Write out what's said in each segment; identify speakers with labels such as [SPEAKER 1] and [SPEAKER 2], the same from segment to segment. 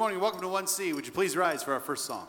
[SPEAKER 1] Good morning welcome to 1C. Would you please rise for our first song?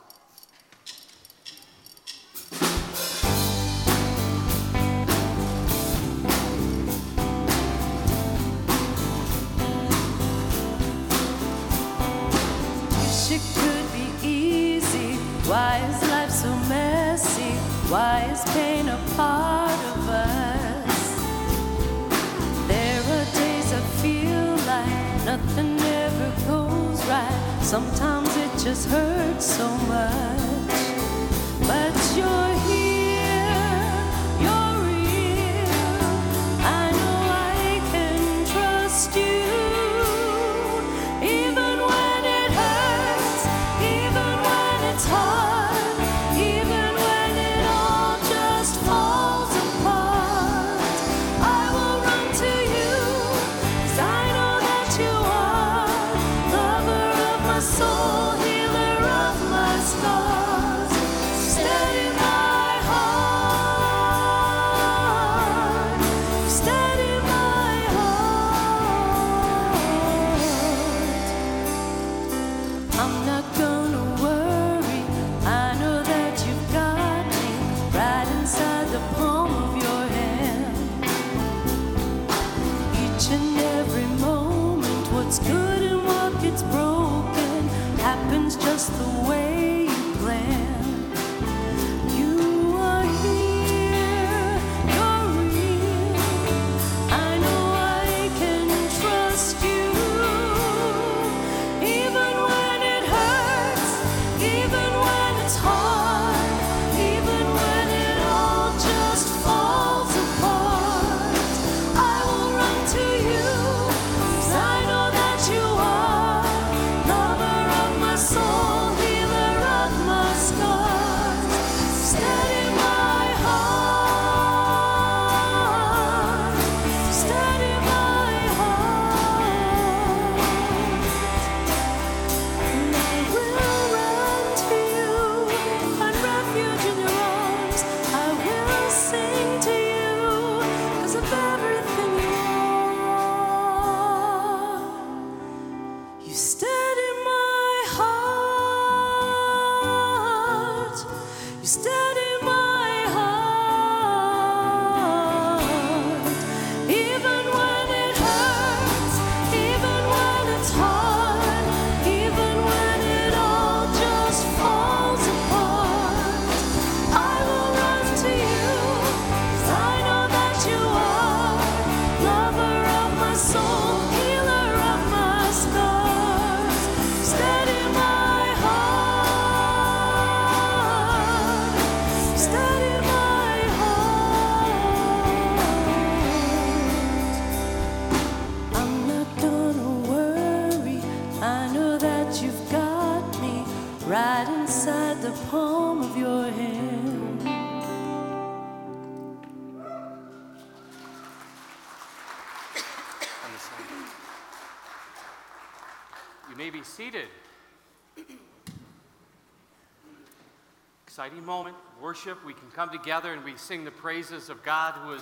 [SPEAKER 2] Come together and we sing the praises of God who has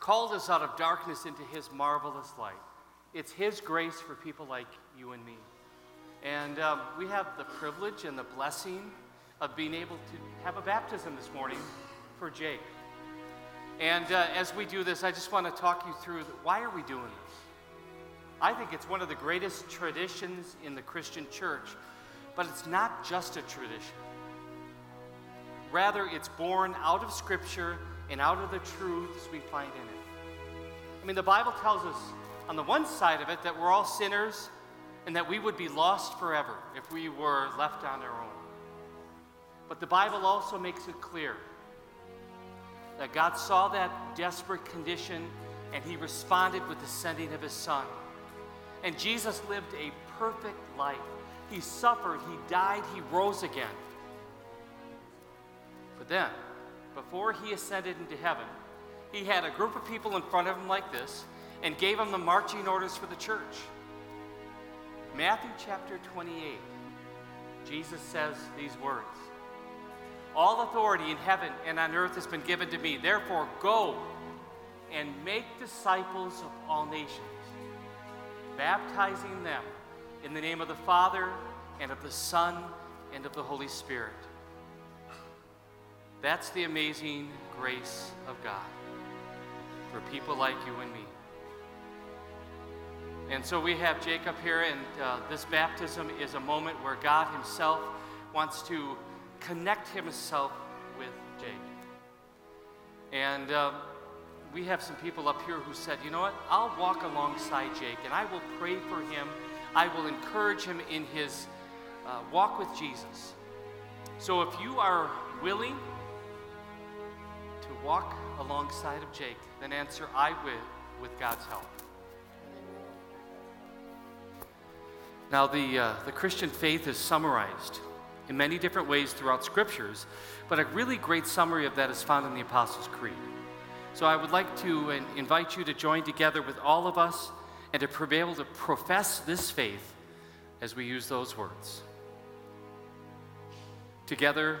[SPEAKER 2] called us out of darkness into his marvelous light. It's his grace for people like you and me. And um, we have the privilege and the blessing of being able to have a baptism this morning for Jake. And uh, as we do this, I just want to talk you through the, why are we doing this? I think it's one of the greatest traditions in the Christian church, but it's not just a tradition. Rather, it's born out of Scripture and out of the truths we find in it. I mean, the Bible tells us on the one side of it that we're all sinners and that we would be lost forever if we were left on our own. But the Bible also makes it clear that God saw that desperate condition and he responded with the sending of his son. And Jesus lived a perfect life. He suffered, he died, he rose again. Then, before he ascended into heaven, he had a group of people in front of him like this and gave them the marching orders for the church. Matthew chapter 28, Jesus says these words All authority in heaven and on earth has been given to me. Therefore, go and make disciples of all nations, baptizing them in the name of the Father and of the Son, and of the Holy Spirit. That's the amazing grace of God for people like you and me. And so we have Jacob here, and uh, this baptism is a moment where God Himself wants to connect Himself with Jake. And uh, we have some people up here who said, you know what, I'll walk alongside Jake and I will pray for him. I will encourage him in his uh, walk with Jesus. So if you are willing walk alongside of Jake, then answer, I will, with God's help. Now, the, uh, the Christian faith is summarized in many different ways throughout scriptures, but a really great summary of that is found in the Apostles' Creed. So I would like to invite you to join together with all of us and to be able to profess this faith as we use those words. Together,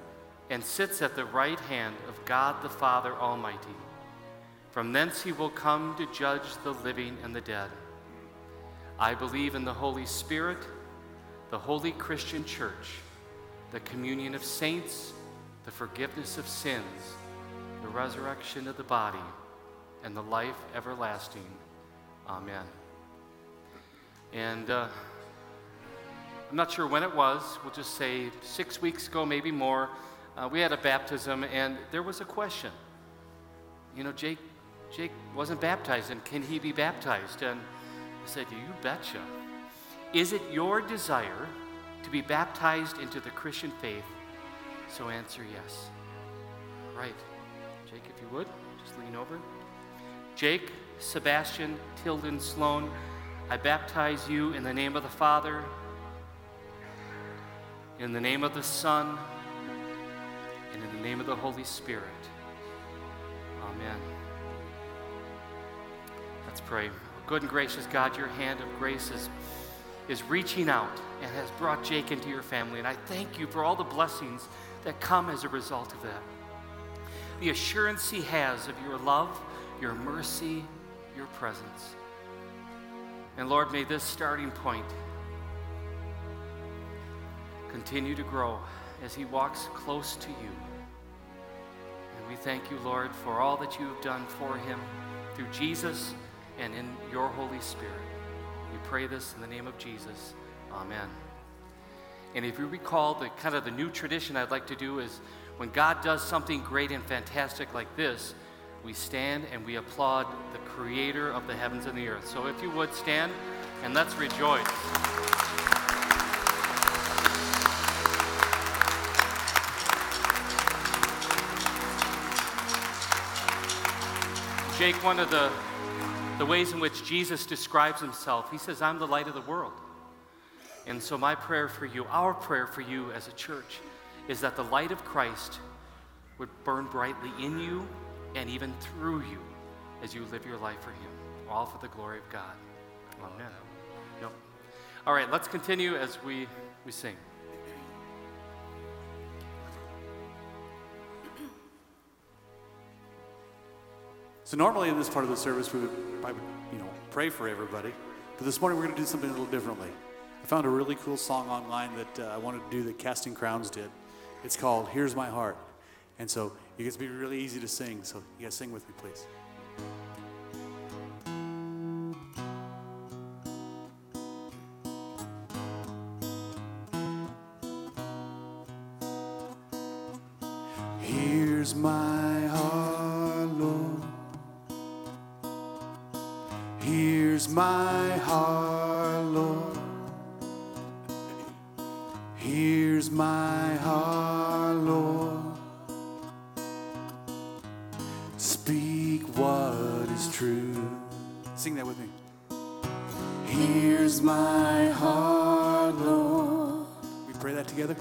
[SPEAKER 2] and sits at the right hand of God the Father Almighty. From thence he will come to judge the living and the dead. I believe in the Holy Spirit, the holy Christian church, the communion of saints, the forgiveness of sins, the resurrection of the body, and the life everlasting. Amen. And uh, I'm not sure when it was, we'll just say six weeks ago, maybe more, uh, we had a baptism, and there was a question. You know, Jake, Jake wasn't baptized, and can he be baptized? And I said, You betcha. Is it your desire to be baptized into the Christian faith? So answer yes. Right. Jake, if you would, just lean over. Jake, Sebastian, Tilden, Sloan, I baptize you in the name of the Father, in the name of the Son, name of the Holy Spirit. Amen. Let's pray. Good and gracious God, your hand of grace is, is reaching out and has brought Jake into your family. And I thank you for all the blessings that come as a result of that. The assurance he has of your love, your mercy, your presence. And Lord, may this starting point continue to grow as he walks close to you. We thank you, Lord, for all that you have done for him through Jesus and in your Holy Spirit. We pray this in the name of Jesus. Amen. And if you recall, the kind of the new tradition I'd like to do is when God does something great and fantastic like this, we stand and we applaud the creator of the heavens and the earth. So if you would stand and let's rejoice. Jake, one of the, the ways in which Jesus describes himself, he says, I'm the light of the world. And so, my prayer for you, our prayer for you as a church, is that the light of Christ would burn brightly in you and even through you as you live your life for Him, all for the glory of God. Amen. Yep. All right, let's continue as we, we sing.
[SPEAKER 1] So normally in this part of the service, we would, I would, you know, pray for everybody. But this morning we're going to do something a little differently. I found a really cool song online that uh, I wanted to do that Casting Crowns did. It's called "Here's My Heart," and so it gets to be really easy to sing. So you guys sing with me, please. Here's my my heart, Lord. Here's my heart, Lord. Speak what is true. Sing that with me. Here's my heart, Lord. We pray that together.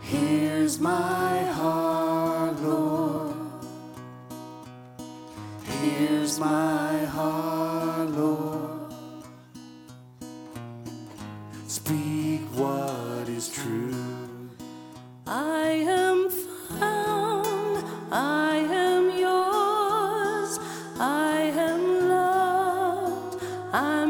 [SPEAKER 1] Here's my heart, Lord. Here's my heart.
[SPEAKER 3] I am loved. I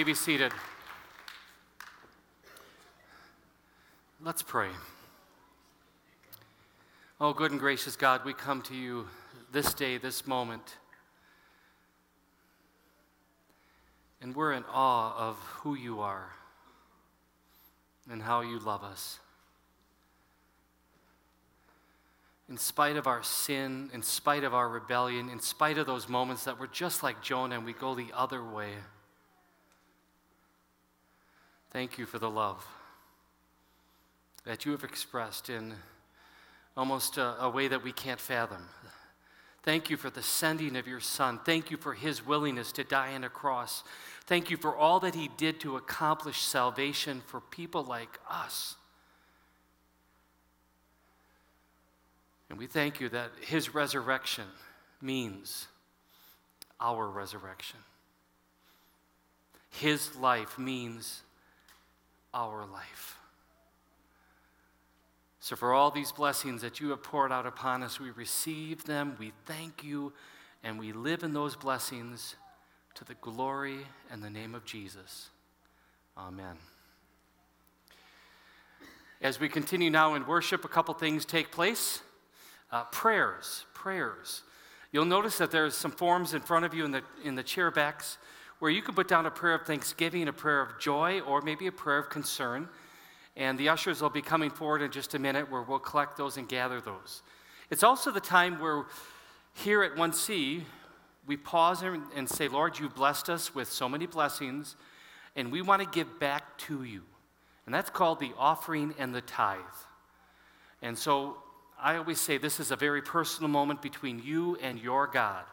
[SPEAKER 2] may be seated. Let's pray. Oh, good and gracious God, we come to you this day, this moment. And we're in awe of who you are and how you love us. In spite of our sin, in spite of our rebellion, in spite of those moments that we're just like Jonah and we go the other way. Thank you for the love that you have expressed in almost a, a way that we can't fathom. Thank you for the sending of your son. Thank you for his willingness to die on a cross. Thank you for all that he did to accomplish salvation for people like us. And we thank you that his resurrection means our resurrection. His life means our life. So, for all these blessings that you have poured out upon us, we receive them, we thank you, and we live in those blessings to the glory and the name of Jesus. Amen. As we continue now in worship, a couple things take place. Uh, prayers, prayers. You'll notice that there's some forms in front of you in the, in the chair backs where you can put down a prayer of thanksgiving, a prayer of joy, or maybe a prayer of concern. And the ushers will be coming forward in just a minute where we'll collect those and gather those. It's also the time where here at 1C, we pause and say, Lord, you blessed us with so many blessings, and we want to give back to you. And that's called the offering and the tithe. And so I always say this is a very personal moment between you and your God.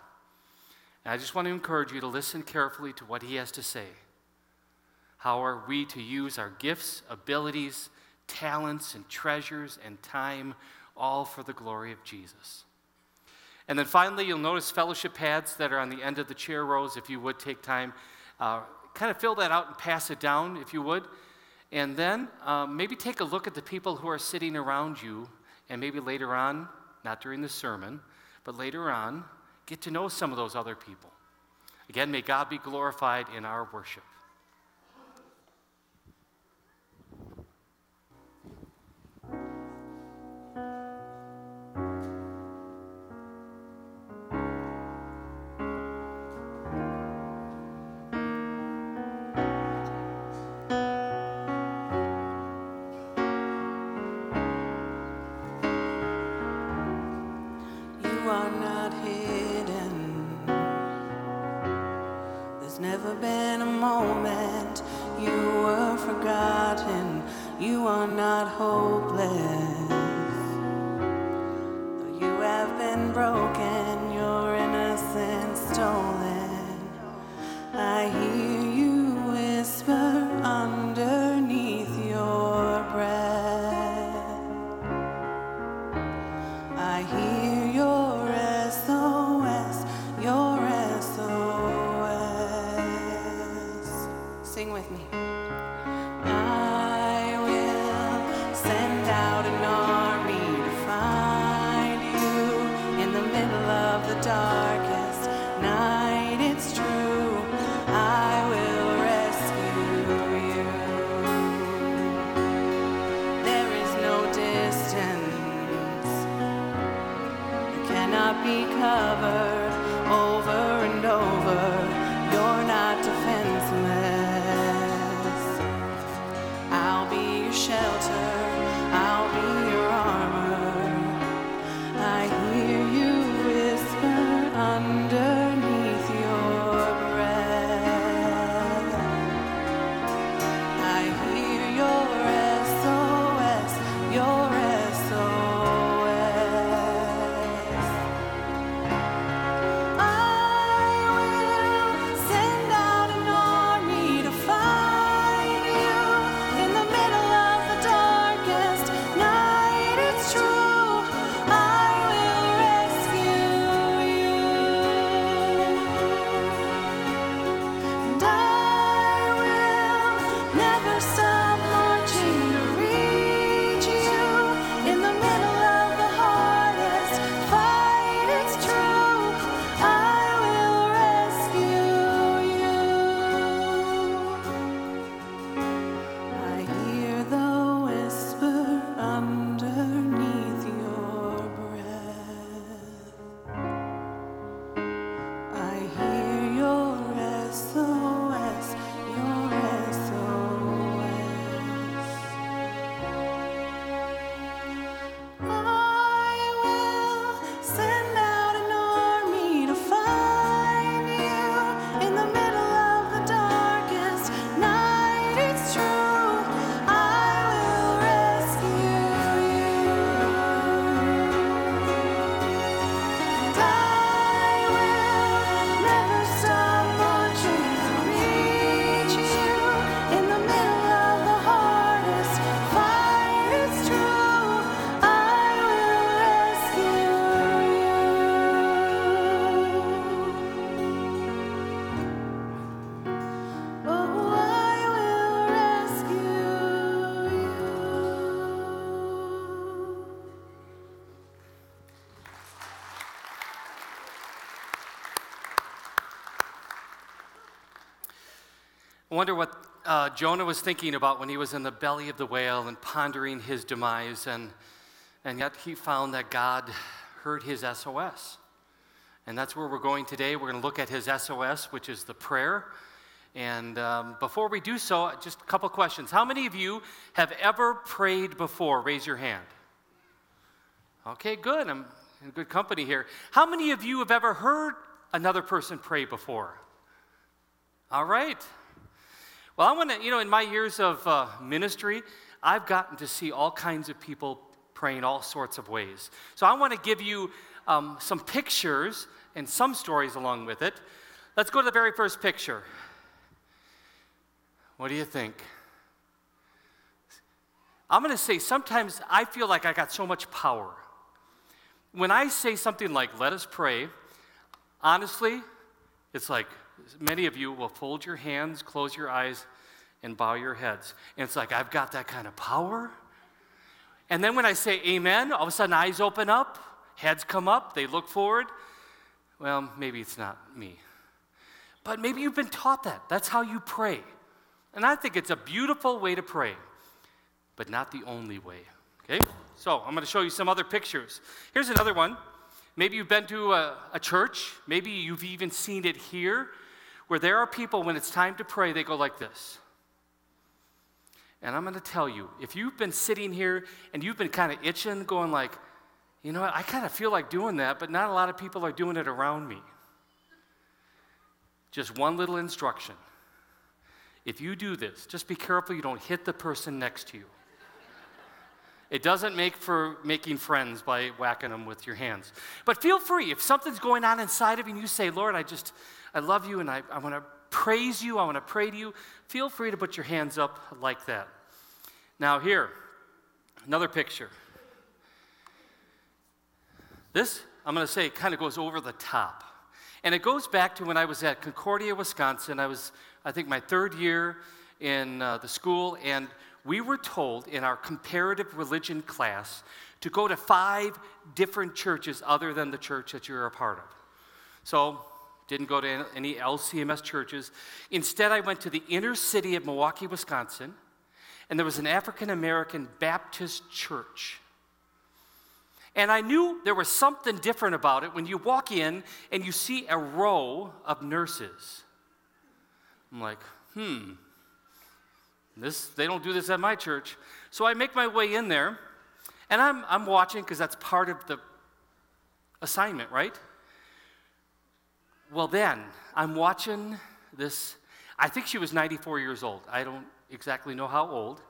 [SPEAKER 2] And I just want to encourage you to listen carefully to what He has to say. How are we to use our gifts, abilities, talents, and treasures and time all for the glory of Jesus? And then finally, you'll notice fellowship pads that are on the end of the chair rows. If you would take time, uh, kind of fill that out and pass it down, if you would. And then um, maybe take a look at the people who are sitting around you, and maybe later on, not during the sermon, but later on, get to know some of those other people. Again, may God be glorified in our worship. never been. Wonder what uh, Jonah was thinking about when he was in the belly of the whale and pondering his demise, and, and yet he found that God heard his SOS. And that's where we're going today. We're going to look at his SOS, which is the prayer. And um, before we do so, just a couple questions. How many of you have ever prayed before? Raise your hand. Okay, good. I'm in good company here. How many of you have ever heard another person pray before? All right. Well, I want to, you know, in my years of uh, ministry, I've gotten to see all kinds of people praying all sorts of ways. So I want to give you um, some pictures and some stories along with it. Let's go to the very first picture. What do you think? I'm going to say sometimes I feel like I got so much power. When I say something like, let us pray, honestly, it's like many of you will fold your hands, close your eyes, and bow your heads. And it's like, I've got that kind of power. And then when I say amen, all of a sudden eyes open up, heads come up, they look forward. Well, maybe it's not me. But maybe you've been taught that. That's how you pray. And I think it's a beautiful way to pray, but not the only way. Okay? So I'm going to show you some other pictures. Here's another one. Maybe you've been to a, a, church, maybe you've even seen it here, where there are people, when it's time to pray, they go like this. And I'm going to tell you, if you've been sitting here and you've been kind of itching, going like, you know what, I kind of feel like doing that, but not a lot of people are doing it around me. Just one little instruction. If you do this, just be careful you don't hit the person next to you. It doesn't make for making friends by whacking them with your hands. But feel free. If something's going on inside of you and you say, Lord, I just, I love you and I, I want to praise you, I want to pray to you, feel free to put your hands up like that. Now, here, another picture. This, I'm going to say, kind of goes over the top. And it goes back to when I was at Concordia, Wisconsin. I was, I think, my third year in uh, the school, and we were told in our comparative religion class to go to five different churches other than the church that you're a part of. So, didn't go to any LCMS churches. Instead, I went to the inner city of Milwaukee, Wisconsin, and there was an African American Baptist church. And I knew there was something different about it when you walk in and you see a row of nurses. I'm like, hmm, this, they don't do this at my church. So I make my way in there, and I'm, I'm watching because that's part of the assignment, right? Well, then, I'm watching this. I think she was 94 years old. I don't exactly know how old.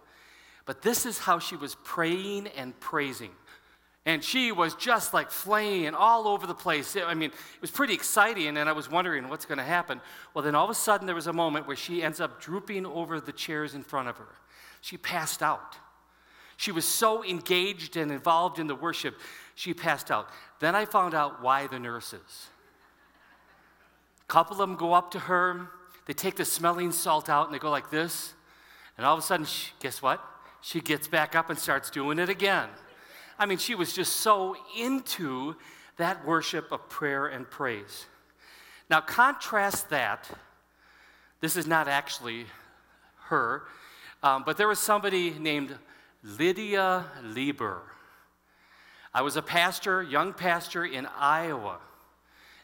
[SPEAKER 2] But this is how she was praying and praising. And she was just like flaying all over the place. I mean, it was pretty exciting, and I was wondering what's going to happen. Well, then all of a sudden, there was a moment where she ends up drooping over the chairs in front of her. She passed out. She was so engaged and involved in the worship, she passed out. Then I found out why the nurses. A couple of them go up to her, they take the smelling salt out, and they go like this. And all of a sudden, she, guess what? She gets back up and starts doing it again. I mean, she was just so into that worship of prayer and praise. Now, contrast that. This is not actually her, um, but there was somebody named Lydia Lieber. I was a pastor, young pastor in Iowa,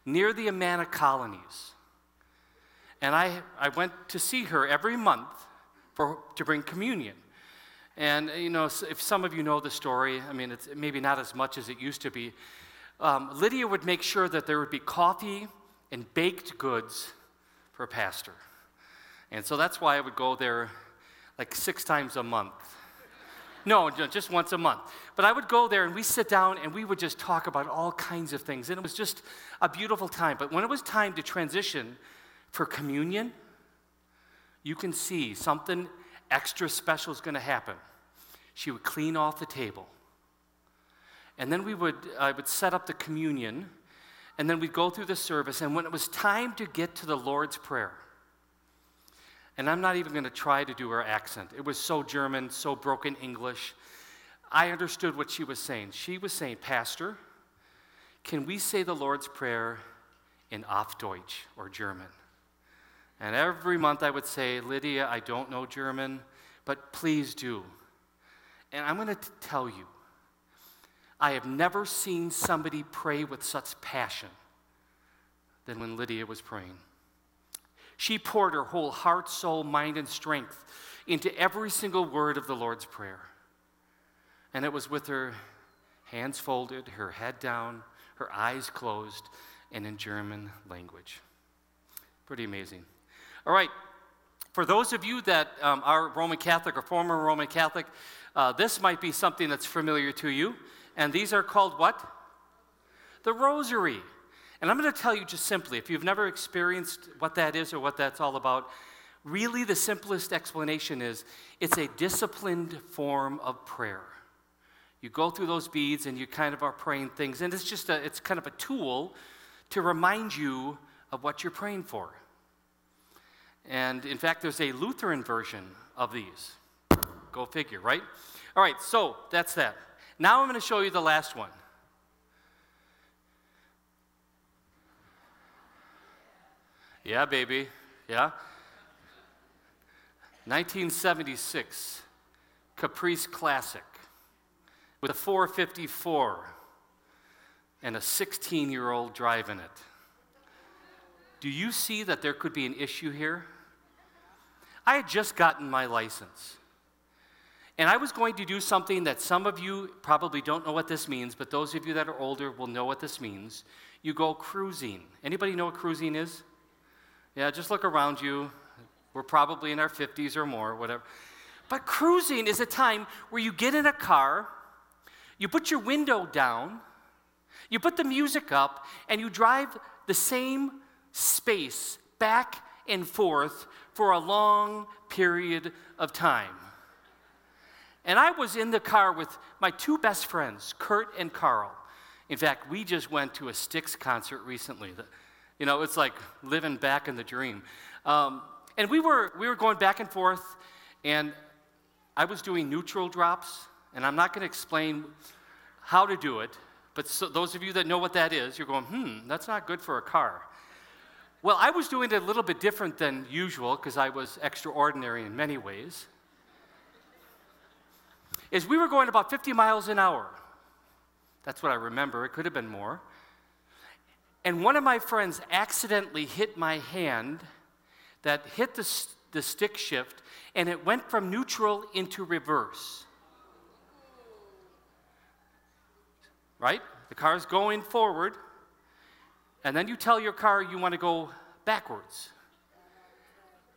[SPEAKER 2] near the Amana colonies. And I, I went to see her every month for, to bring communion. And, you know, if some of you know the story, I mean, it's maybe not as much as it used to be. Um, Lydia would make sure that there would be coffee and baked goods for a pastor. And so that's why I would go there like six times a month. No, just once a month. But I would go there and we sit down and we would just talk about all kinds of things. And it was just a beautiful time. But when it was time to transition for communion, you can see something extra special is going to happen. She would clean off the table. And then we would, I would set up the communion, and then we'd go through the service. And when it was time to get to the Lord's Prayer, and I'm not even going to try to do her accent, it was so German, so broken English. I understood what she was saying. She was saying, Pastor, can we say the Lord's Prayer in Auf Deutsch or German? And every month I would say, Lydia, I don't know German, but please do. And I'm going to tell you, I have never seen somebody pray with such passion than when Lydia was praying. She poured her whole heart, soul, mind, and strength into every single word of the Lord's Prayer. And it was with her hands folded, her head down, her eyes closed, and in German language. Pretty amazing. All right, for those of you that um, are Roman Catholic or former Roman Catholic, uh, this might be something that's familiar to you. And these are called what? The Rosary. And I'm going to tell you just simply, if you've never experienced what that is or what that's all about, really the simplest explanation is it's a disciplined form of prayer. You go through those beads and you kind of are praying things, and it's just a, it's kind of a tool to remind you of what you're praying for. And in fact, there's a Lutheran version of these. Go figure, right? All right, so that's that. Now I'm going to show you the last one. Yeah, baby. Yeah. 1976 Caprice Classic with a 454 and a 16 year old driving it. Do you see that there could be an issue here? I had just gotten my license. And I was going to do something that some of you probably don't know what this means, but those of you that are older will know what this means. You go cruising. Anybody know what cruising is? Yeah, just look around you. We're probably in our 50s or more, whatever. But cruising is a time where you get in a car, you put your window down, you put the music up, and you drive the same space back and forth for a long period of time. And I was in the car with my two best friends, Kurt and Carl. In fact, we just went to a Styx concert recently. You know, it's like living back in the dream. Um, and we were, we were going back and forth, and I was doing neutral drops, and I'm not going to explain how to do it, but so those of you that know what that is, you're going, hmm, that's not good for a car. Well, I was doing it a little bit different than usual because I was extraordinary in many ways is we were going about 50 miles an hour. That's what I remember. It could have been more. And one of my friends accidentally hit my hand that hit the, the stick shift, and it went from neutral into reverse. Right? The car's going forward, and then you tell your car you want to go backwards.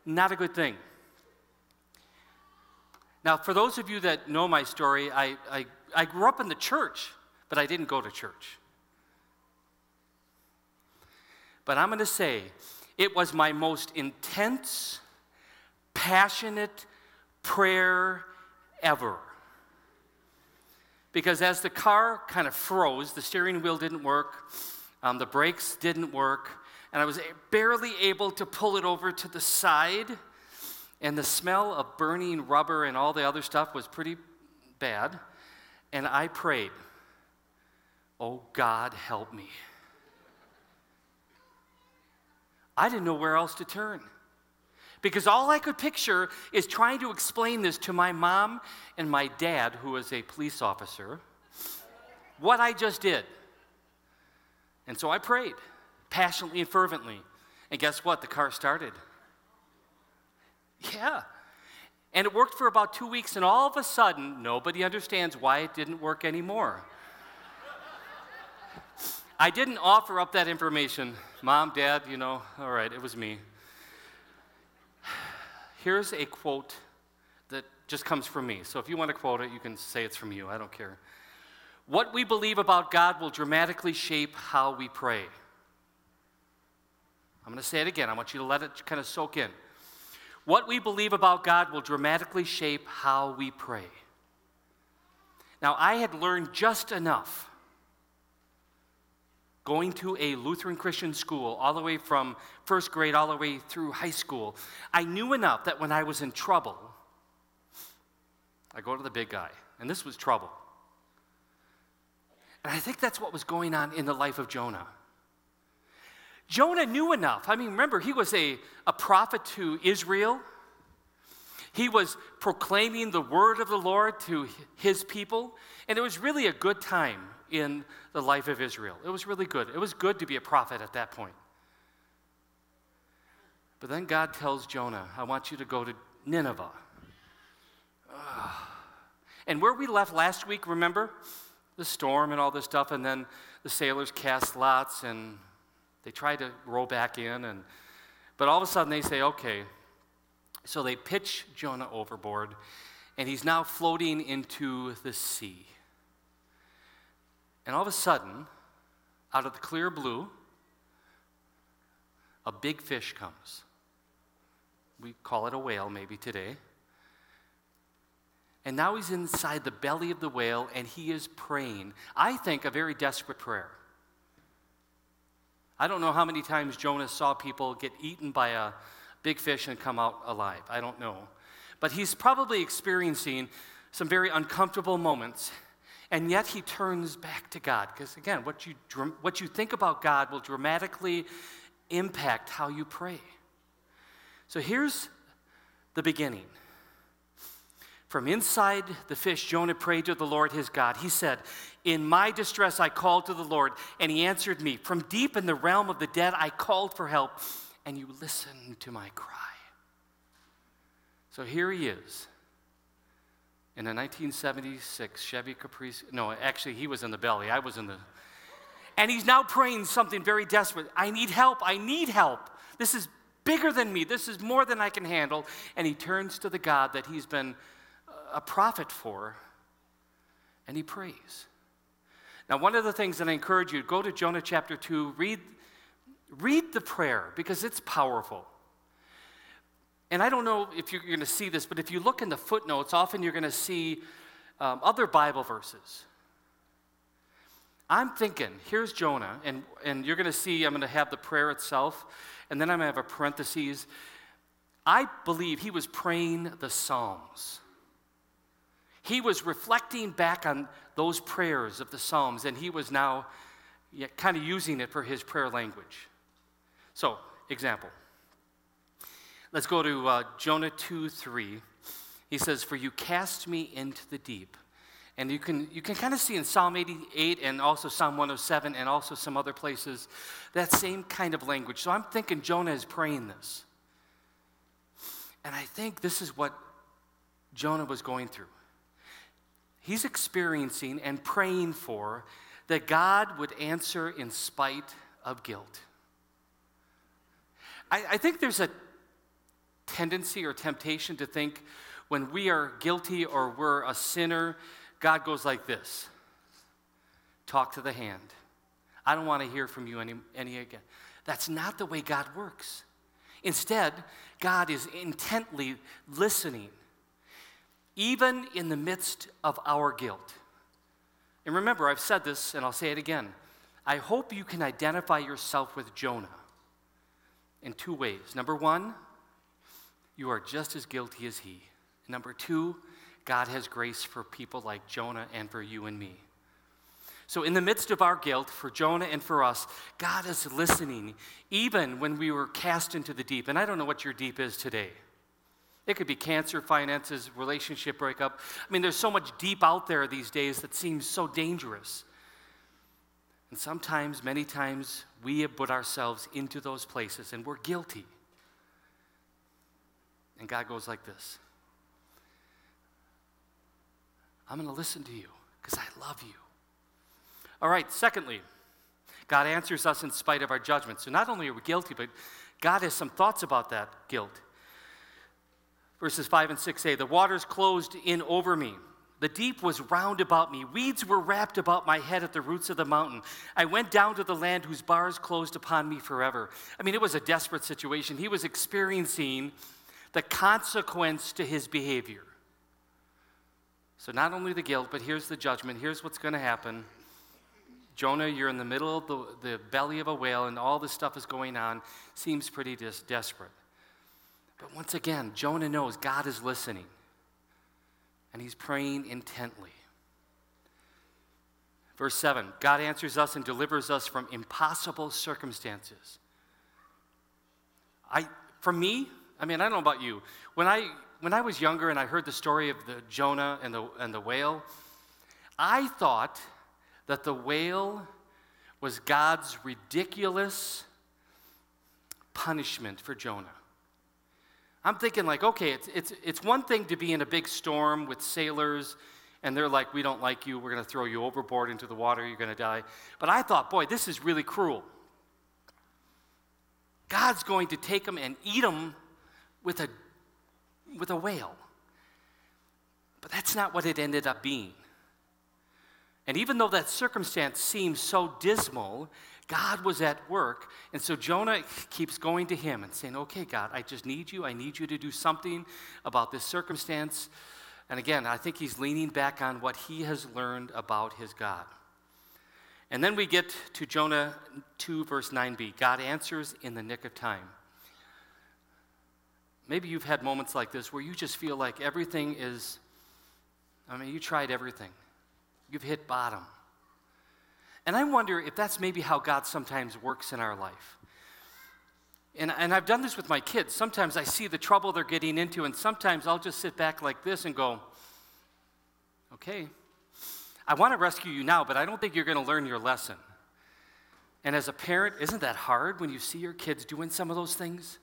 [SPEAKER 2] Not a good thing. Now, for those of you that know my story, I, I, I grew up in the church, but I didn't go to church. But I'm going to say it was my most intense, passionate prayer ever. Because as the car kind of froze, the steering wheel didn't work, um, the brakes didn't work, and I was barely able to pull it over to the side and the smell of burning rubber and all the other stuff was pretty bad. And I prayed, Oh God, help me. I didn't know where else to turn. Because all I could picture is trying to explain this to my mom and my dad, who was a police officer, what I just did. And so I prayed passionately and fervently. And guess what? The car started. Yeah. And it worked for about two weeks, and all of a sudden, nobody understands why it didn't work anymore. I didn't offer up that information. Mom, Dad, you know, all right, it was me. Here's a quote that just comes from me. So if you want to quote it, you can say it's from you. I don't care. What we believe about God will dramatically shape how we pray. I'm going to say it again. I want you to let it kind of soak in. What we believe about God will dramatically shape how we pray. Now, I had learned just enough going to a Lutheran Christian school, all the way from first grade all the way through high school. I knew enough that when I was in trouble, I go to the big guy, and this was trouble. And I think that's what was going on in the life of Jonah. Jonah knew enough. I mean, remember, he was a, a prophet to Israel. He was proclaiming the word of the Lord to his people. And it was really a good time in the life of Israel. It was really good. It was good to be a prophet at that point. But then God tells Jonah, I want you to go to Nineveh. Ugh. And where we left last week, remember? The storm and all this stuff, and then the sailors cast lots and they try to row back in, and but all of a sudden they say, okay. So they pitch Jonah overboard, and he's now floating into the sea. And all of a sudden, out of the clear blue, a big fish comes. We call it a whale maybe today. And now he's inside the belly of the whale and he is praying. I think a very desperate prayer. I don't know how many times Jonah saw people get eaten by a big fish and come out alive. I don't know. But he's probably experiencing some very uncomfortable moments. And yet he turns back to God. Because again, what you, what you think about God will dramatically impact how you pray. So here's the beginning. From inside the fish, Jonah prayed to the Lord his God. He said, In my distress, I called to the Lord, and he answered me. From deep in the realm of the dead, I called for help, and you listened to my cry. So here he is in a 1976 Chevy Caprice. No, actually, he was in the belly. I was in the. And he's now praying something very desperate. I need help. I need help. This is bigger than me. This is more than I can handle. And he turns to the God that he's been a prophet for, and he prays. Now, one of the things that I encourage you, to go to Jonah chapter 2, read, read the prayer because it's powerful. And I don't know if you're going to see this, but if you look in the footnotes, often you're going to see um, other Bible verses. I'm thinking, here's Jonah, and, and you're going to see, I'm going to have the prayer itself, and then I'm going to have a parenthesis. I believe he was praying the Psalms. He was reflecting back on those prayers of the Psalms, and he was now kind of using it for his prayer language. So, example. Let's go to uh, Jonah 2 3. He says, For you cast me into the deep. And you can, you can kind of see in Psalm 88 and also Psalm 107 and also some other places that same kind of language. So I'm thinking Jonah is praying this. And I think this is what Jonah was going through he's experiencing and praying for that God would answer in spite of guilt. I, I, think there's a tendency or temptation to think when we are guilty or we're a sinner, God goes like this talk to the hand. I don't want to hear from you any, any again. That's not the way God works. Instead, God is intently listening even in the midst of our guilt. And remember, I've said this and I'll say it again. I hope you can identify yourself with Jonah in two ways. Number one, you are just as guilty as he. Number two, God has grace for people like Jonah and for you and me. So, in the midst of our guilt, for Jonah and for us, God is listening, even when we were cast into the deep. And I don't know what your deep is today. It could be cancer, finances, relationship breakup. I mean, there's so much deep out there these days that seems so dangerous. And sometimes, many times, we have put ourselves into those places and we're guilty. And God goes like this I'm going to listen to you because I love you. All right, secondly, God answers us in spite of our judgment. So not only are we guilty, but God has some thoughts about that guilt. Verses 5 and 6 say, The waters closed in over me. The deep was round about me. Weeds were wrapped about my head at the roots of the mountain. I went down to the land whose bars closed upon me forever. I mean, it was a desperate situation. He was experiencing the consequence to his behavior. So, not only the guilt, but here's the judgment. Here's what's going to happen. Jonah, you're in the middle of the, the belly of a whale, and all this stuff is going on. Seems pretty des- desperate. But once again, Jonah knows God is listening and he's praying intently. Verse 7 God answers us and delivers us from impossible circumstances. I, for me, I mean, I don't know about you. When I, when I was younger and I heard the story of the Jonah and the, and the whale, I thought that the whale was God's ridiculous punishment for Jonah. I'm thinking, like, okay, it's, it's, it's one thing to be in a big storm with sailors, and they're like, we don't like you, we're going to throw you overboard into the water, you're going to die. But I thought, boy, this is really cruel. God's going to take them and eat them with a, with a whale. But that's not what it ended up being. And even though that circumstance seems so dismal, God was at work. And so Jonah keeps going to him and saying, Okay, God, I just need you. I need you to do something about this circumstance. And again, I think he's leaning back on what he has learned about his God. And then we get to Jonah 2, verse 9b. God answers in the nick of time. Maybe you've had moments like this where you just feel like everything is, I mean, you tried everything. You've hit bottom. And I wonder if that's maybe how God sometimes works in our life. And, and I've done this with my kids. Sometimes I see the trouble they're getting into, and sometimes I'll just sit back like this and go, okay, I want to rescue you now, but I don't think you're going to learn your lesson. And as a parent, isn't that hard when you see your kids doing some of those things?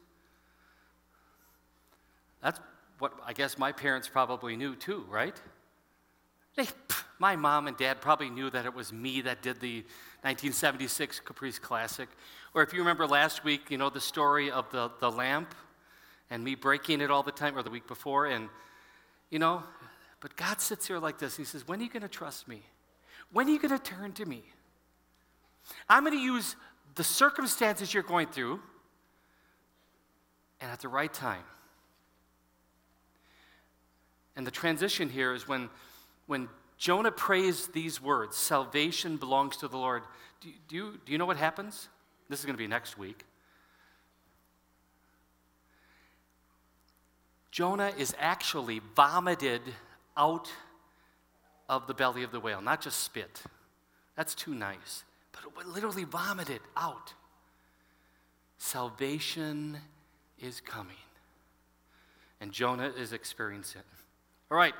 [SPEAKER 2] That's what I guess my parents probably knew too, right? They, my mom and dad probably knew that it was me that did the 1976 Caprice Classic. Or if you remember last week, you know, the story of the, the lamp and me breaking it all the time, or the week before. And, you know, but God sits here like this. He says, When are you going to trust me? When are you going to turn to me? I'm going to use the circumstances you're going through and at the right time. And the transition here is when, when Jonah prays these words salvation belongs to the Lord. Do, do, you, do you know what happens? This is going to be next week. Jonah is actually vomited out of the belly of the whale, not just spit. That's too nice, but literally vomited out. Salvation is coming, and Jonah is experiencing it. All right.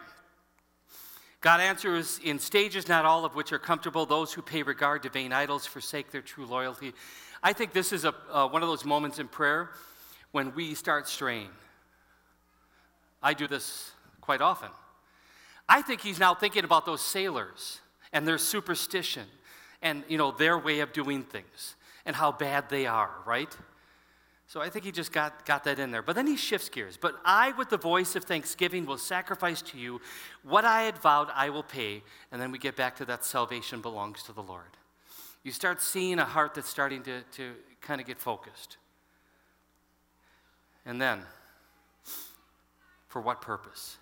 [SPEAKER 2] God answers in stages, not all of which are comfortable. Those who pay regard to vain idols forsake their true loyalty. I think this is a, uh, one of those moments in prayer when we start straying. I do this quite often. I think he's now thinking about those sailors and their superstition and you know their way of doing things and how bad they are, right? So I think he just got, got that in there. But then he shifts gears. But I, with the voice of thanksgiving, will sacrifice to you what I had vowed I will pay. And then we get back to that salvation belongs to the Lord. You start seeing a heart that's starting to, to kind of get focused. And then, for what purpose?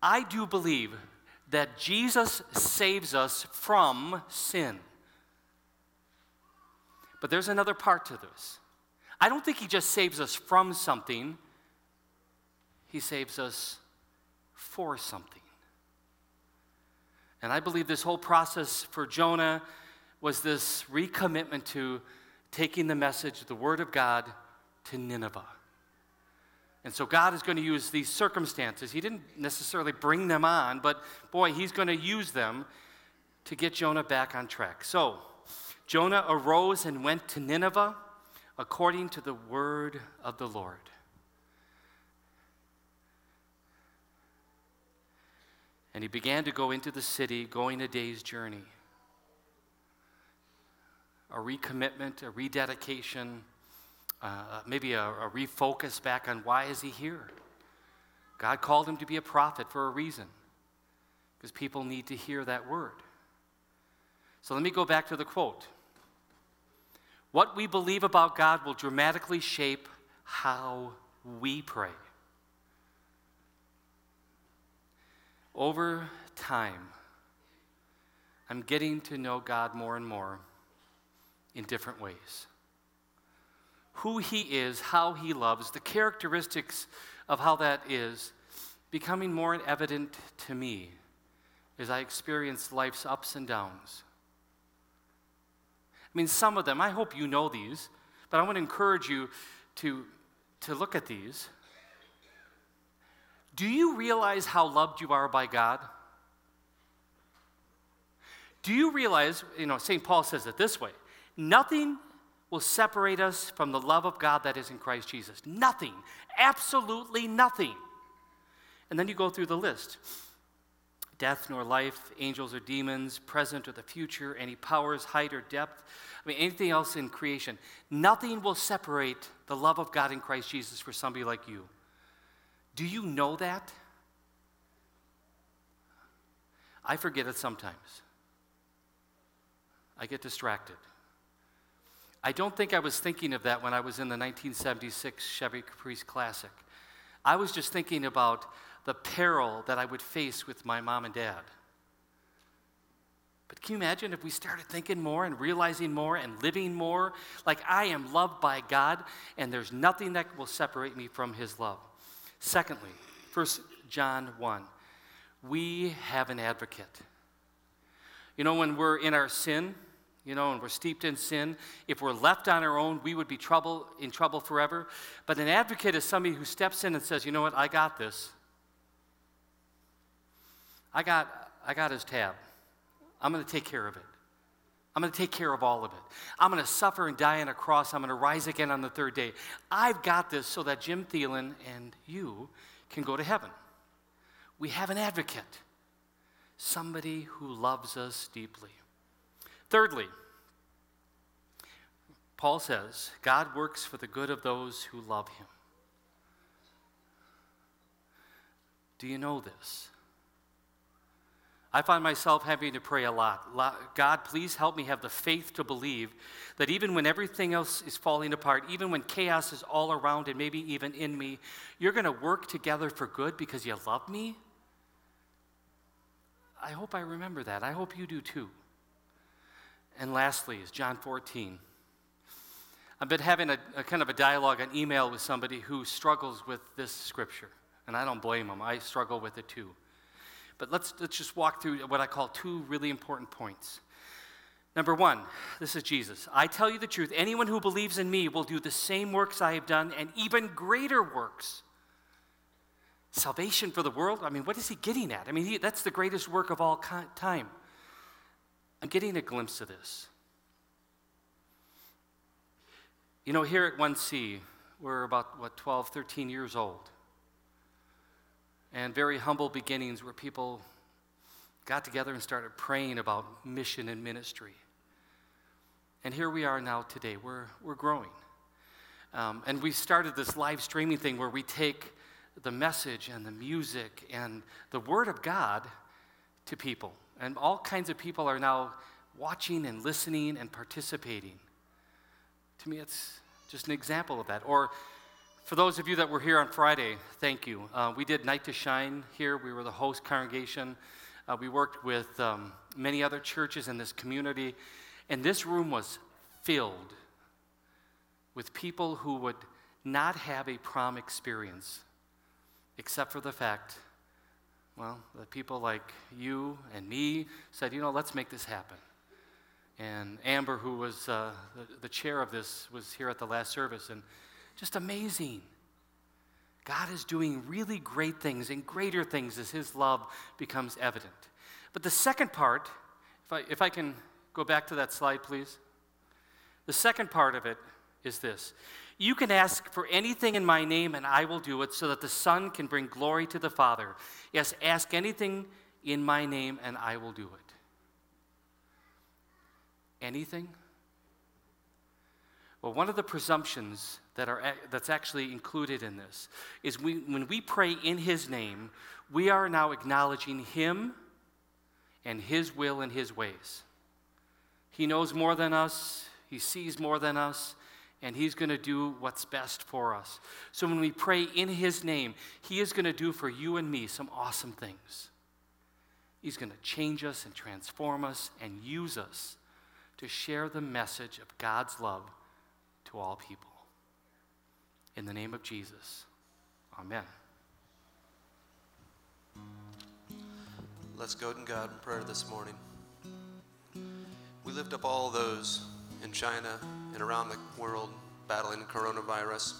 [SPEAKER 2] I do believe that Jesus saves us from sin. But there's another part to this. I don't think he just saves us from something, he saves us for something. And I believe this whole process for Jonah was this recommitment to taking the message, the word of God, to Nineveh. And so God is going to use these circumstances. He didn't necessarily bring them on, but boy, he's going to use them to get Jonah back on track. So, Jonah arose and went to Nineveh according to the word of the Lord. And he began to go into the city, going a day's journey. A recommitment, a rededication, uh, maybe a, a refocus back on why is he here? God called him to be a prophet for a reason, because people need to hear that word. So let me go back to the quote. What we believe about God will dramatically shape how we pray. Over time, I'm getting to know God more and more in different ways. Who He is, how He loves, the characteristics of how that is becoming more evident to me as I experience life's ups and downs. I mean, some of them, I hope you know these, but I want to encourage you to, to look at these. Do you realize how loved you are by God? Do you realize, you know, St. Paul says it this way nothing will separate us from the love of God that is in Christ Jesus. Nothing. Absolutely nothing. And then you go through the list death nor life, angels or demons, present or the future, any powers, height or depth. I mean, anything else in creation. Nothing will separate the love of God in Christ Jesus for somebody like you. Do you know that? I forget it sometimes. I get distracted. I don't think I was thinking of that when I was in the 1976 Chevy Caprice Classic. I was just thinking about the peril that I would face with my mom and dad. But can you imagine if we started thinking more and realizing more and living more? Like I am loved by God, and there's nothing that will separate me from His love. Secondly, 1 John 1, we have an advocate. You know, when we're in our sin, you know, and we're steeped in sin. If we're left on our own, we would be trouble, in trouble forever. But an advocate is somebody who steps in and says, you know what, I got this. I got, I got his tab. I'm going to take care of it. I'm going to take care of all of it. I'm going to suffer and die on a cross. I'm going to rise again on the third day. I've got this so that Jim Thielen and you can go to heaven. We have an advocate, somebody who loves us deeply. Thirdly, Paul says, God works for the good of those who love him. Do you know this? I find myself having to pray a lot. God, please help me have the faith to believe that even when everything else is falling apart, even when chaos is all around and maybe even in me, you're going to work together for good because you love me. I hope I remember that. I hope you do too. And lastly, is John 14. I've been having a, a, kind of a dialogue, an email with somebody who struggles with this scripture. And I don't blame them, I struggle with it too. But let's, let's just walk through what I call two really important points. Number one, this is Jesus. I tell you the truth anyone who believes in me will do the same works I have done and even greater works. Salvation for the world? I mean, what is he getting at? I mean, he, that's the greatest work of all time. I'm getting a glimpse of this. You know, here at 1C, we're about, what, 12, 13 years old. And very humble beginnings where people got together and started praying about mission and ministry. And here we are now today. We're, we're growing. Um, and we started this live streaming thing where we take the message and the music and the Word of God to people. And all kinds of people are now watching and listening and participating. To me, it's just an example of that. Or for those of you that were here on Friday, thank you. Uh, we did Night to Shine here. We were the host congregation. Uh, we worked with um, many other churches in this community. And this room was filled with people who would not have a prom experience, except for the fact well, the people like you and me said, you know, let's make this happen. And Amber, who was uh, the, the chair of this, was here at the last service, and just amazing. God is doing really great things and greater things as His love becomes evident. But the second part, if I, if I can go back to that slide, please. The second part of it is this you can ask for anything in my name, and I will do it so that the Son can bring glory to the Father. Yes, ask anything in my name, and I will do it. Anything? Well, one of the presumptions that are, that's actually included in this is we, when we pray in His name, we are now acknowledging Him and His will and His ways. He knows more than us, He sees more than us, and He's going to do what's best for us. So when we pray in His name, He is going to do for you and me some awesome things. He's going to change us and transform us and use us to share the message of God's love to all people. In the name of Jesus, Amen.
[SPEAKER 4] Let's go to God in prayer this morning. We lift up all those in China and around the world battling coronavirus,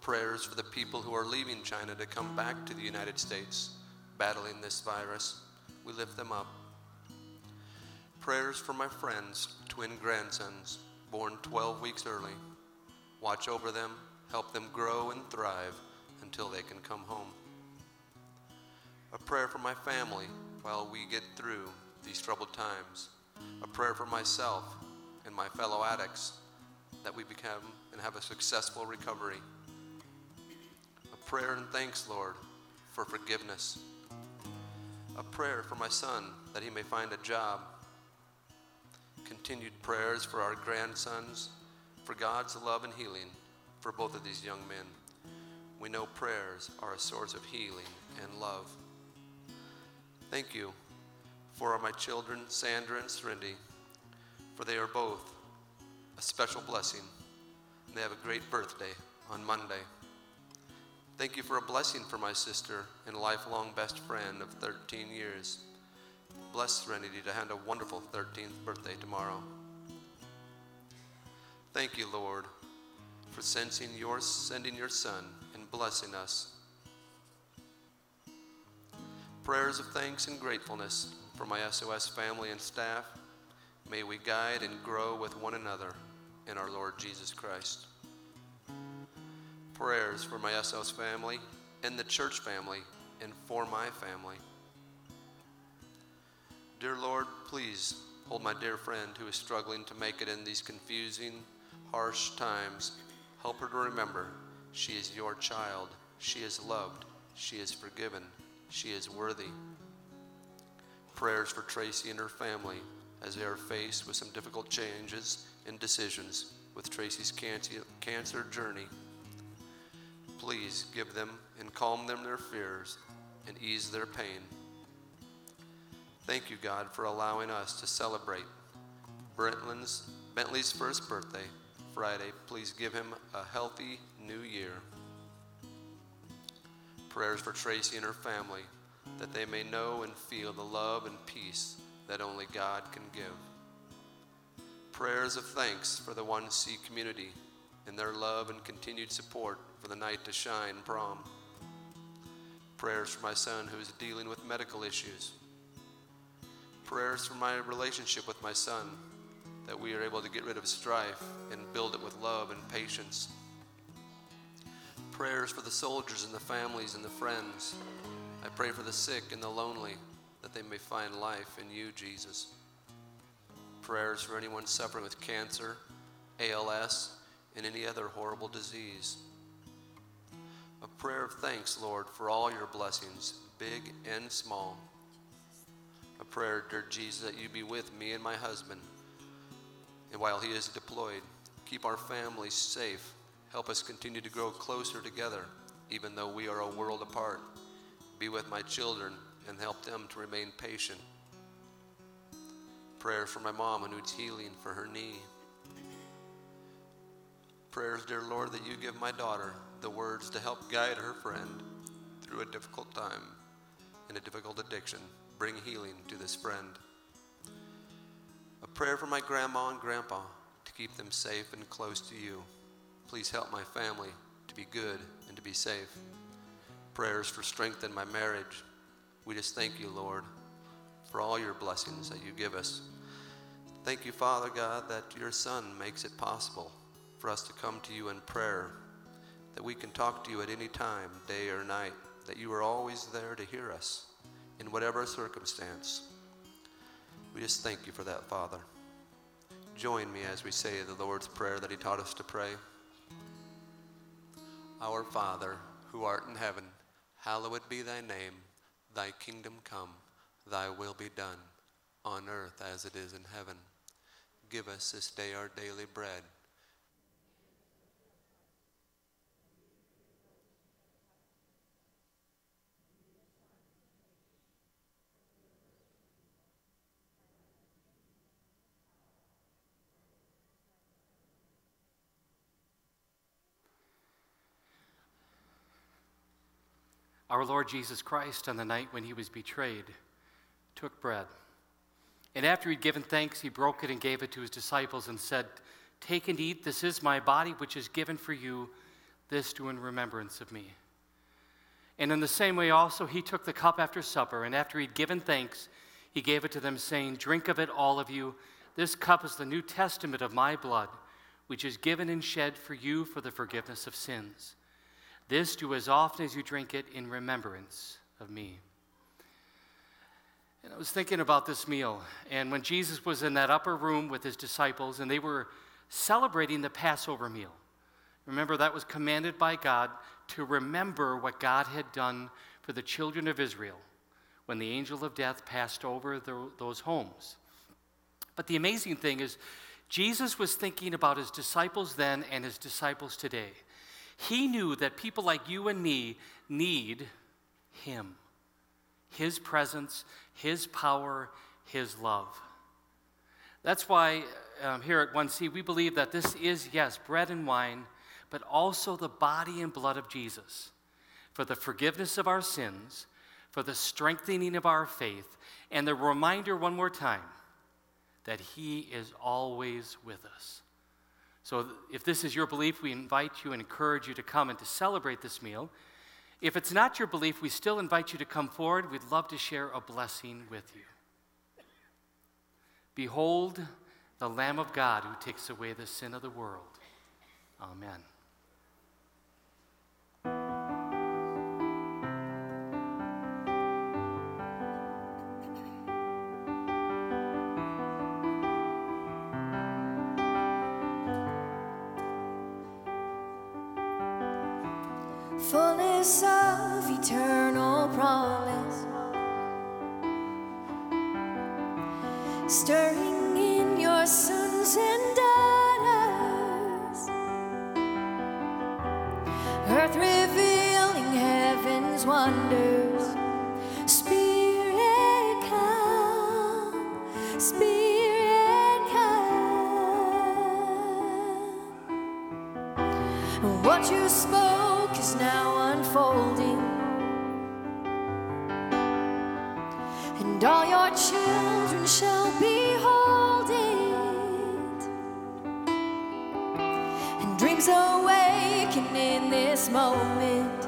[SPEAKER 4] prayers for the people who are leaving China to come back to the United States, battling this virus. We lift them up. Prayers for my friends, twin grandsons, born 12 weeks early. Watch over them, help them grow and thrive until they can come home. A prayer for my family while we get through these troubled times. A prayer for myself and my fellow addicts that we become and have a successful recovery. A prayer and thanks, Lord, for forgiveness. A prayer for my son that he may find a job. Continued prayers for our grandsons, for God's love and healing for both of these young men. We know prayers are a source of healing and love. Thank you for my children, Sandra and Serenity, for they are both a special blessing. And they have a great birthday on Monday. Thank you for a blessing for my sister and lifelong best friend of 13 years. Bless Serenity to have a wonderful 13th birthday tomorrow. Thank you, Lord, for sensing your, sending your Son and blessing us. Prayers of thanks and gratefulness for my SOS family and staff. May we guide and grow with one another in our Lord Jesus Christ. Prayers for my SOS family and the church family and for my family. Dear Lord, please hold my dear friend who is struggling to make it in these confusing, harsh times. Help her to remember she is your child. She is loved. She is forgiven. She is worthy. Prayers for Tracy and her family as they are faced with some difficult changes and decisions with Tracy's cancer journey. Please give them and calm them their fears and ease their pain. Thank you, God, for allowing us to celebrate Brentland's, Bentley's first birthday Friday. Please give him a healthy new year. Prayers for Tracy and her family that they may know and feel the love and peace that only God can give. Prayers of thanks for the 1C community and their love and continued support for the Night to Shine prom. Prayers for my son who is dealing with medical issues. Prayers for my relationship with my son that we are able to get rid of strife and build it with love and patience. Prayers for the soldiers and the families and the friends. I pray for the sick and the lonely that they may find life in you, Jesus. Prayers for anyone suffering with cancer, ALS, and any other horrible disease. A prayer of thanks, Lord, for all your blessings, big and small. A prayer, dear Jesus, that you be with me and my husband. And while he is deployed, keep our families safe. Help us continue to grow closer together, even though we are a world apart. Be with my children and help them to remain patient. Prayer for my mom who needs healing for her knee. Prayers, dear Lord, that you give my daughter the words to help guide her friend through a difficult time and a difficult addiction. Bring healing to this friend. Prayer for my grandma and grandpa to keep them safe and close to you. Please help my family to be good and to be safe. Prayers for strength in my marriage. We just thank you, Lord, for all your blessings that you give us. Thank you, Father God, that your Son makes it possible for us to come to you in prayer, that we can talk to you at any time, day or night, that you are always there to hear us in whatever circumstance. We just thank you for that, Father. Join me as we say the Lord's Prayer that He taught us to pray. Our Father, who art in heaven, hallowed be thy name. Thy kingdom come, thy will be done, on earth as it is in heaven. Give us this day our daily bread
[SPEAKER 2] Our Lord Jesus Christ, on the night when he was betrayed, took bread. And after he'd given thanks, he broke it and gave it to his disciples and said, Take and eat. This is my body, which is given for you. This do in remembrance of me. And in the same way, also, he took the cup after supper, and after he'd given thanks, he gave it to them, saying, Drink of it, all of you. This cup is the New Testament of my blood, which is given and shed for you for the forgiveness of sins. This do as often as you drink it in remembrance of me. And I was thinking about this meal, and when Jesus was in that upper room with his disciples, and they were celebrating the Passover meal. Remember, that was commanded by God to remember what God had done for the children of Israel when the angel of death passed over the, those homes. But the amazing thing is, Jesus was thinking about his disciples then and his disciples today. He knew that people like you and me need him, his presence, his power, his love. That's why um, here at 1C, we believe that this is, yes, bread and wine but also the body and blood of Jesus for the forgiveness of our sins, for the strengthening of our faith, and the reminder one more time that He is always with us. So, if this is your belief, we invite you and encourage you to come and to celebrate this meal. If it's not your belief, we still invite you to come forward. We'd love to share a blessing with you. Behold the Lamb of God who takes away the sin of the world. Amen.
[SPEAKER 1] Of eternal promise, stirring in your sons and daughters, earth revealing heaven's wonders. Spirit, come, Spirit. What you spoke is now children shall behold it, and dreams awaken in this moment.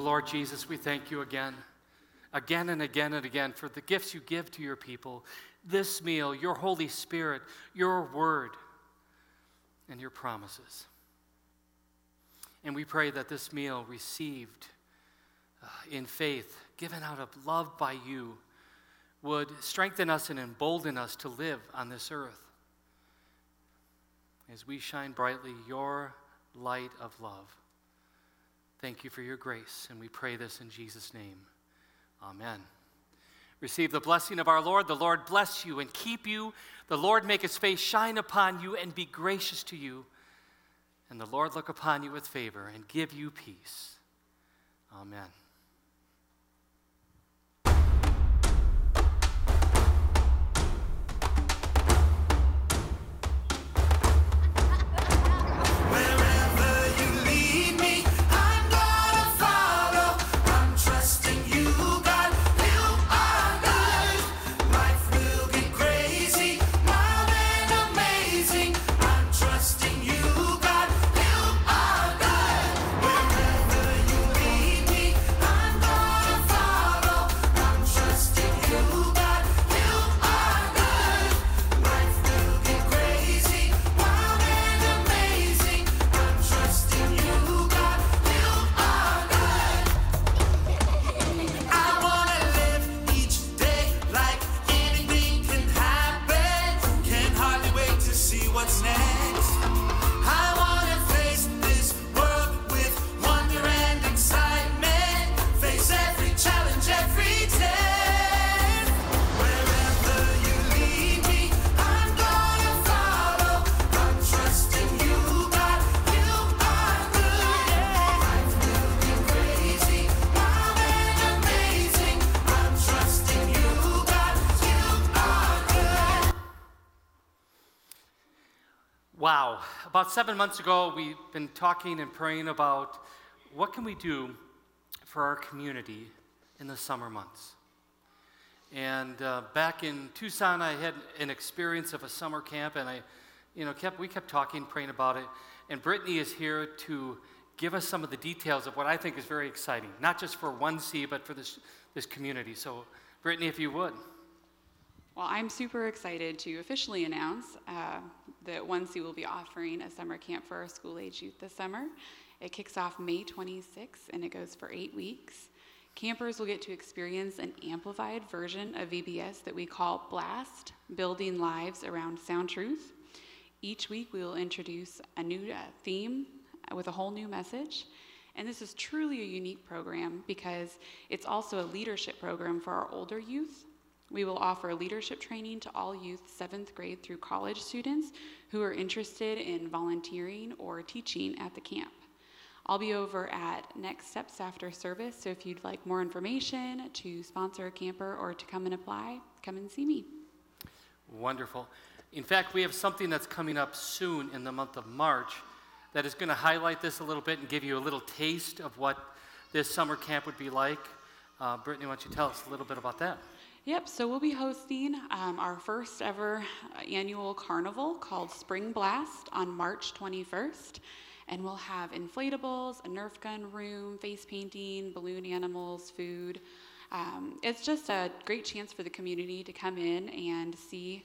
[SPEAKER 2] Lord Jesus, we thank you again, again and again and again for the gifts you give to your people. This meal, your Holy Spirit, your word, and your promises. And we pray that this meal received uh, in faith, given out of love by you, would strengthen us and embolden us to live on this earth as we shine brightly your light of love. Thank you for your grace, and we pray this in Jesus' name. Amen. Receive the blessing of our Lord. The Lord bless you and keep you. The Lord make his face shine upon you and be gracious to you. And the Lord look upon you with favor and give you peace. Amen. About seven months ago, we've been talking and praying about what can we do for our community in the summer months. And uh, back in Tucson, I had an experience of a summer camp, and I, you know, kept we kept talking, praying about it. And Brittany is here to give us some of the details of what I think is very exciting, not just for 1C, but for this this community. So, Brittany, if you would.
[SPEAKER 5] Well, I'm super excited to officially announce uh, that 1C will be offering a summer camp for our school age youth this summer. It kicks off May 26th and it goes for eight weeks. Campers will get to experience an amplified version of VBS that we call Blast Building Lives Around Sound Truth. Each week, we will introduce a new uh, theme with a whole new message. And this is truly a unique program because it's also a leadership program for our older youth we will offer leadership training to all youth, seventh grade through college students who are interested in volunteering or teaching at the camp. I'll be over at Next Steps after service, so if you'd like more information to sponsor a camper or to come and apply, come and see me.
[SPEAKER 2] Wonderful. In fact, we have something that's coming up soon in the month of March that is going to highlight this a little bit and give you a little taste of what this summer camp would be like. Uh, Brittany, why don't you tell us a little bit about that?
[SPEAKER 5] Yep, so we'll be hosting um, our first ever annual carnival called Spring Blast on March 21st. And we'll have inflatables, a Nerf gun room, face painting, balloon animals, food. Um, it's just a great chance for the community to come in and see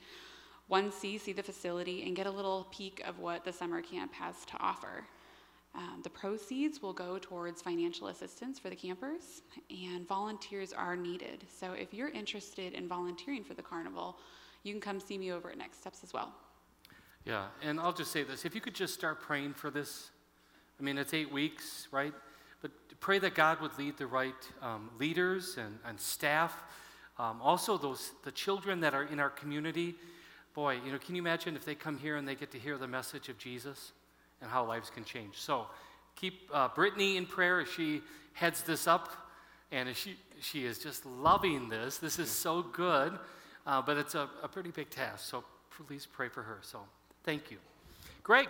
[SPEAKER 5] 1C, see the facility, and get a little peek of what the summer camp has to offer. Um, the proceeds will go towards financial assistance for the campers, and volunteers are needed. So if you're interested in volunteering for the carnival, you can come see me over at Next Steps as well.
[SPEAKER 2] Yeah, and I'll just say this if you could just start praying for this, I mean, it's eight weeks, right? But pray that God would lead the right um, leaders and, and staff. Um, also, those the children that are in our community. Boy, you know, can you imagine if they come here and they get to hear the message of Jesus? And how lives can change. So keep uh, Brittany in prayer as she heads this up, and as she, she is just loving this. This is so good, uh, but it's a, a pretty big task. So please pray for her. So thank you. Greg.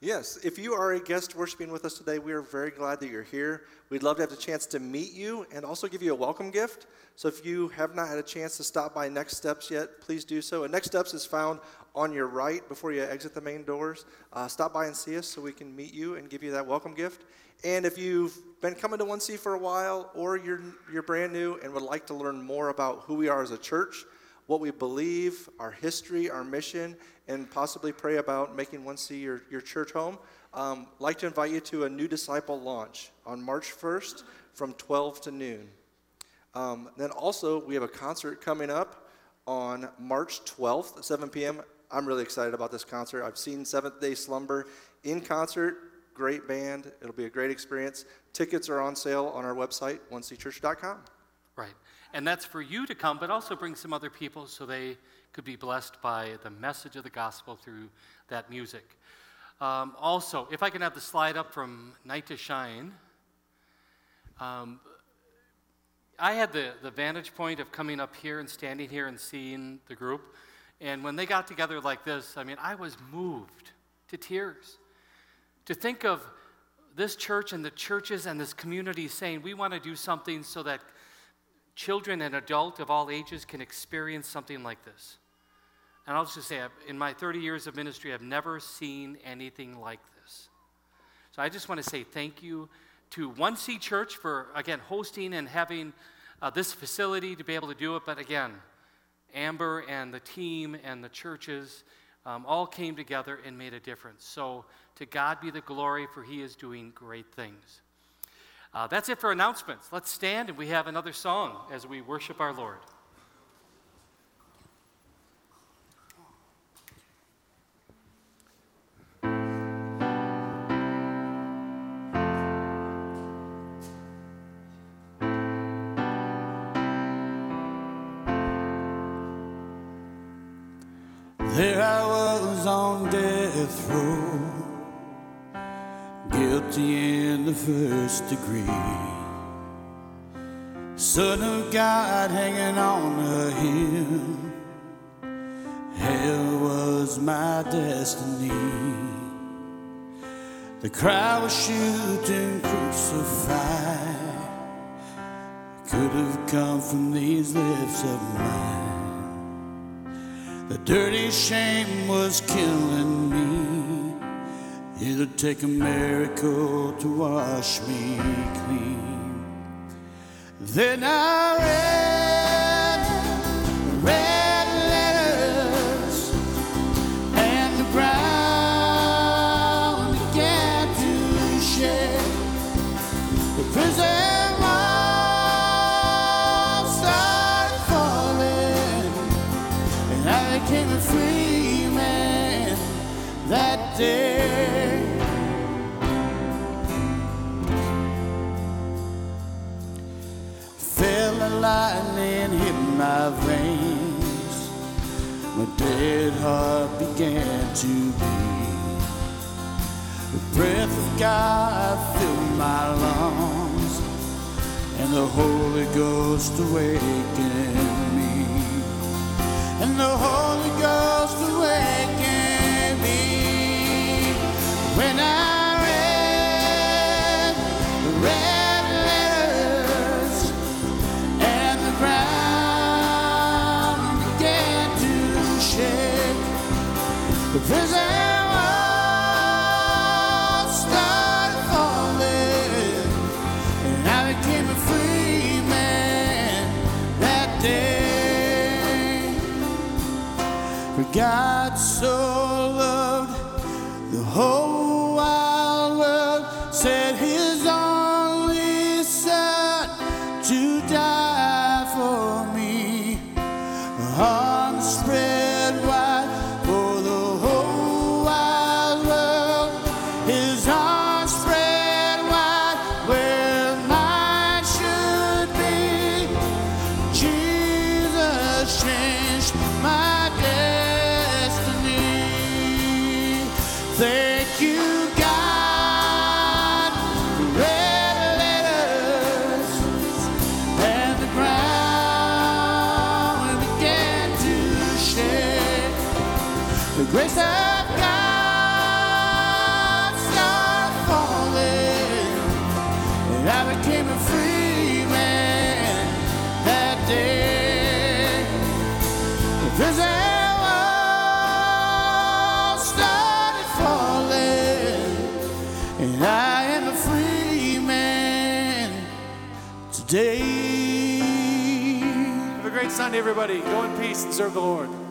[SPEAKER 6] Yes, if you are a guest worshiping with us today, we are very glad that you're here. We'd love to have the chance to meet you and also give you a welcome gift. So if you have not had a chance to stop by Next Steps yet, please do so. And Next Steps is found on your right before you exit the main doors. Uh, stop by and see us so we can meet you and give you that welcome gift. And if you've been coming to 1C for a while or you're, you're brand new and would like to learn more about who we are as a church, what we believe, our history, our mission, and possibly pray about making 1C your, your church home, i um, like to invite you to a new disciple launch on March 1st from 12 to noon. Um, then also, we have a concert coming up on March 12th at 7 p.m. I'm really excited about this concert. I've seen Seventh Day Slumber in concert. Great band. It'll be a great experience. Tickets are on sale on our website, onechurch.com.
[SPEAKER 2] Right. And that's for you to come, but also bring some other people so they could be blessed by the message of the gospel through that music. Um, also, if I can have the slide up from Night to Shine. Um, I had the, the vantage point of coming up here and standing here and seeing the group. And when they got together like this, I mean, I was moved to tears. To think of this church and the churches and this community saying, we want to do something so that children and adults of all ages can experience something like this. And I'll just say, in my 30 years of ministry, I've never seen anything like this. So I just want to say thank you to 1C Church for, again, hosting and having uh, this facility to be able to do it. But again, Amber and the team and the churches um, all came together and made a difference. So to God be the glory, for He is doing great things. Uh, that's it for announcements. Let's stand and we have another song as we worship our Lord.
[SPEAKER 7] The first degree. Son of God hanging on a hill, hell was my destiny. The crowd was shooting crucify, could have come from these lips of mine. The dirty shame was killing me. It'll take a miracle to wash me clean. Then I dead heart began to beat. The breath of God filled my lungs, and the Holy Ghost awakened me and the Holy Ghost awakened me when I everybody. Go in peace and serve the Lord.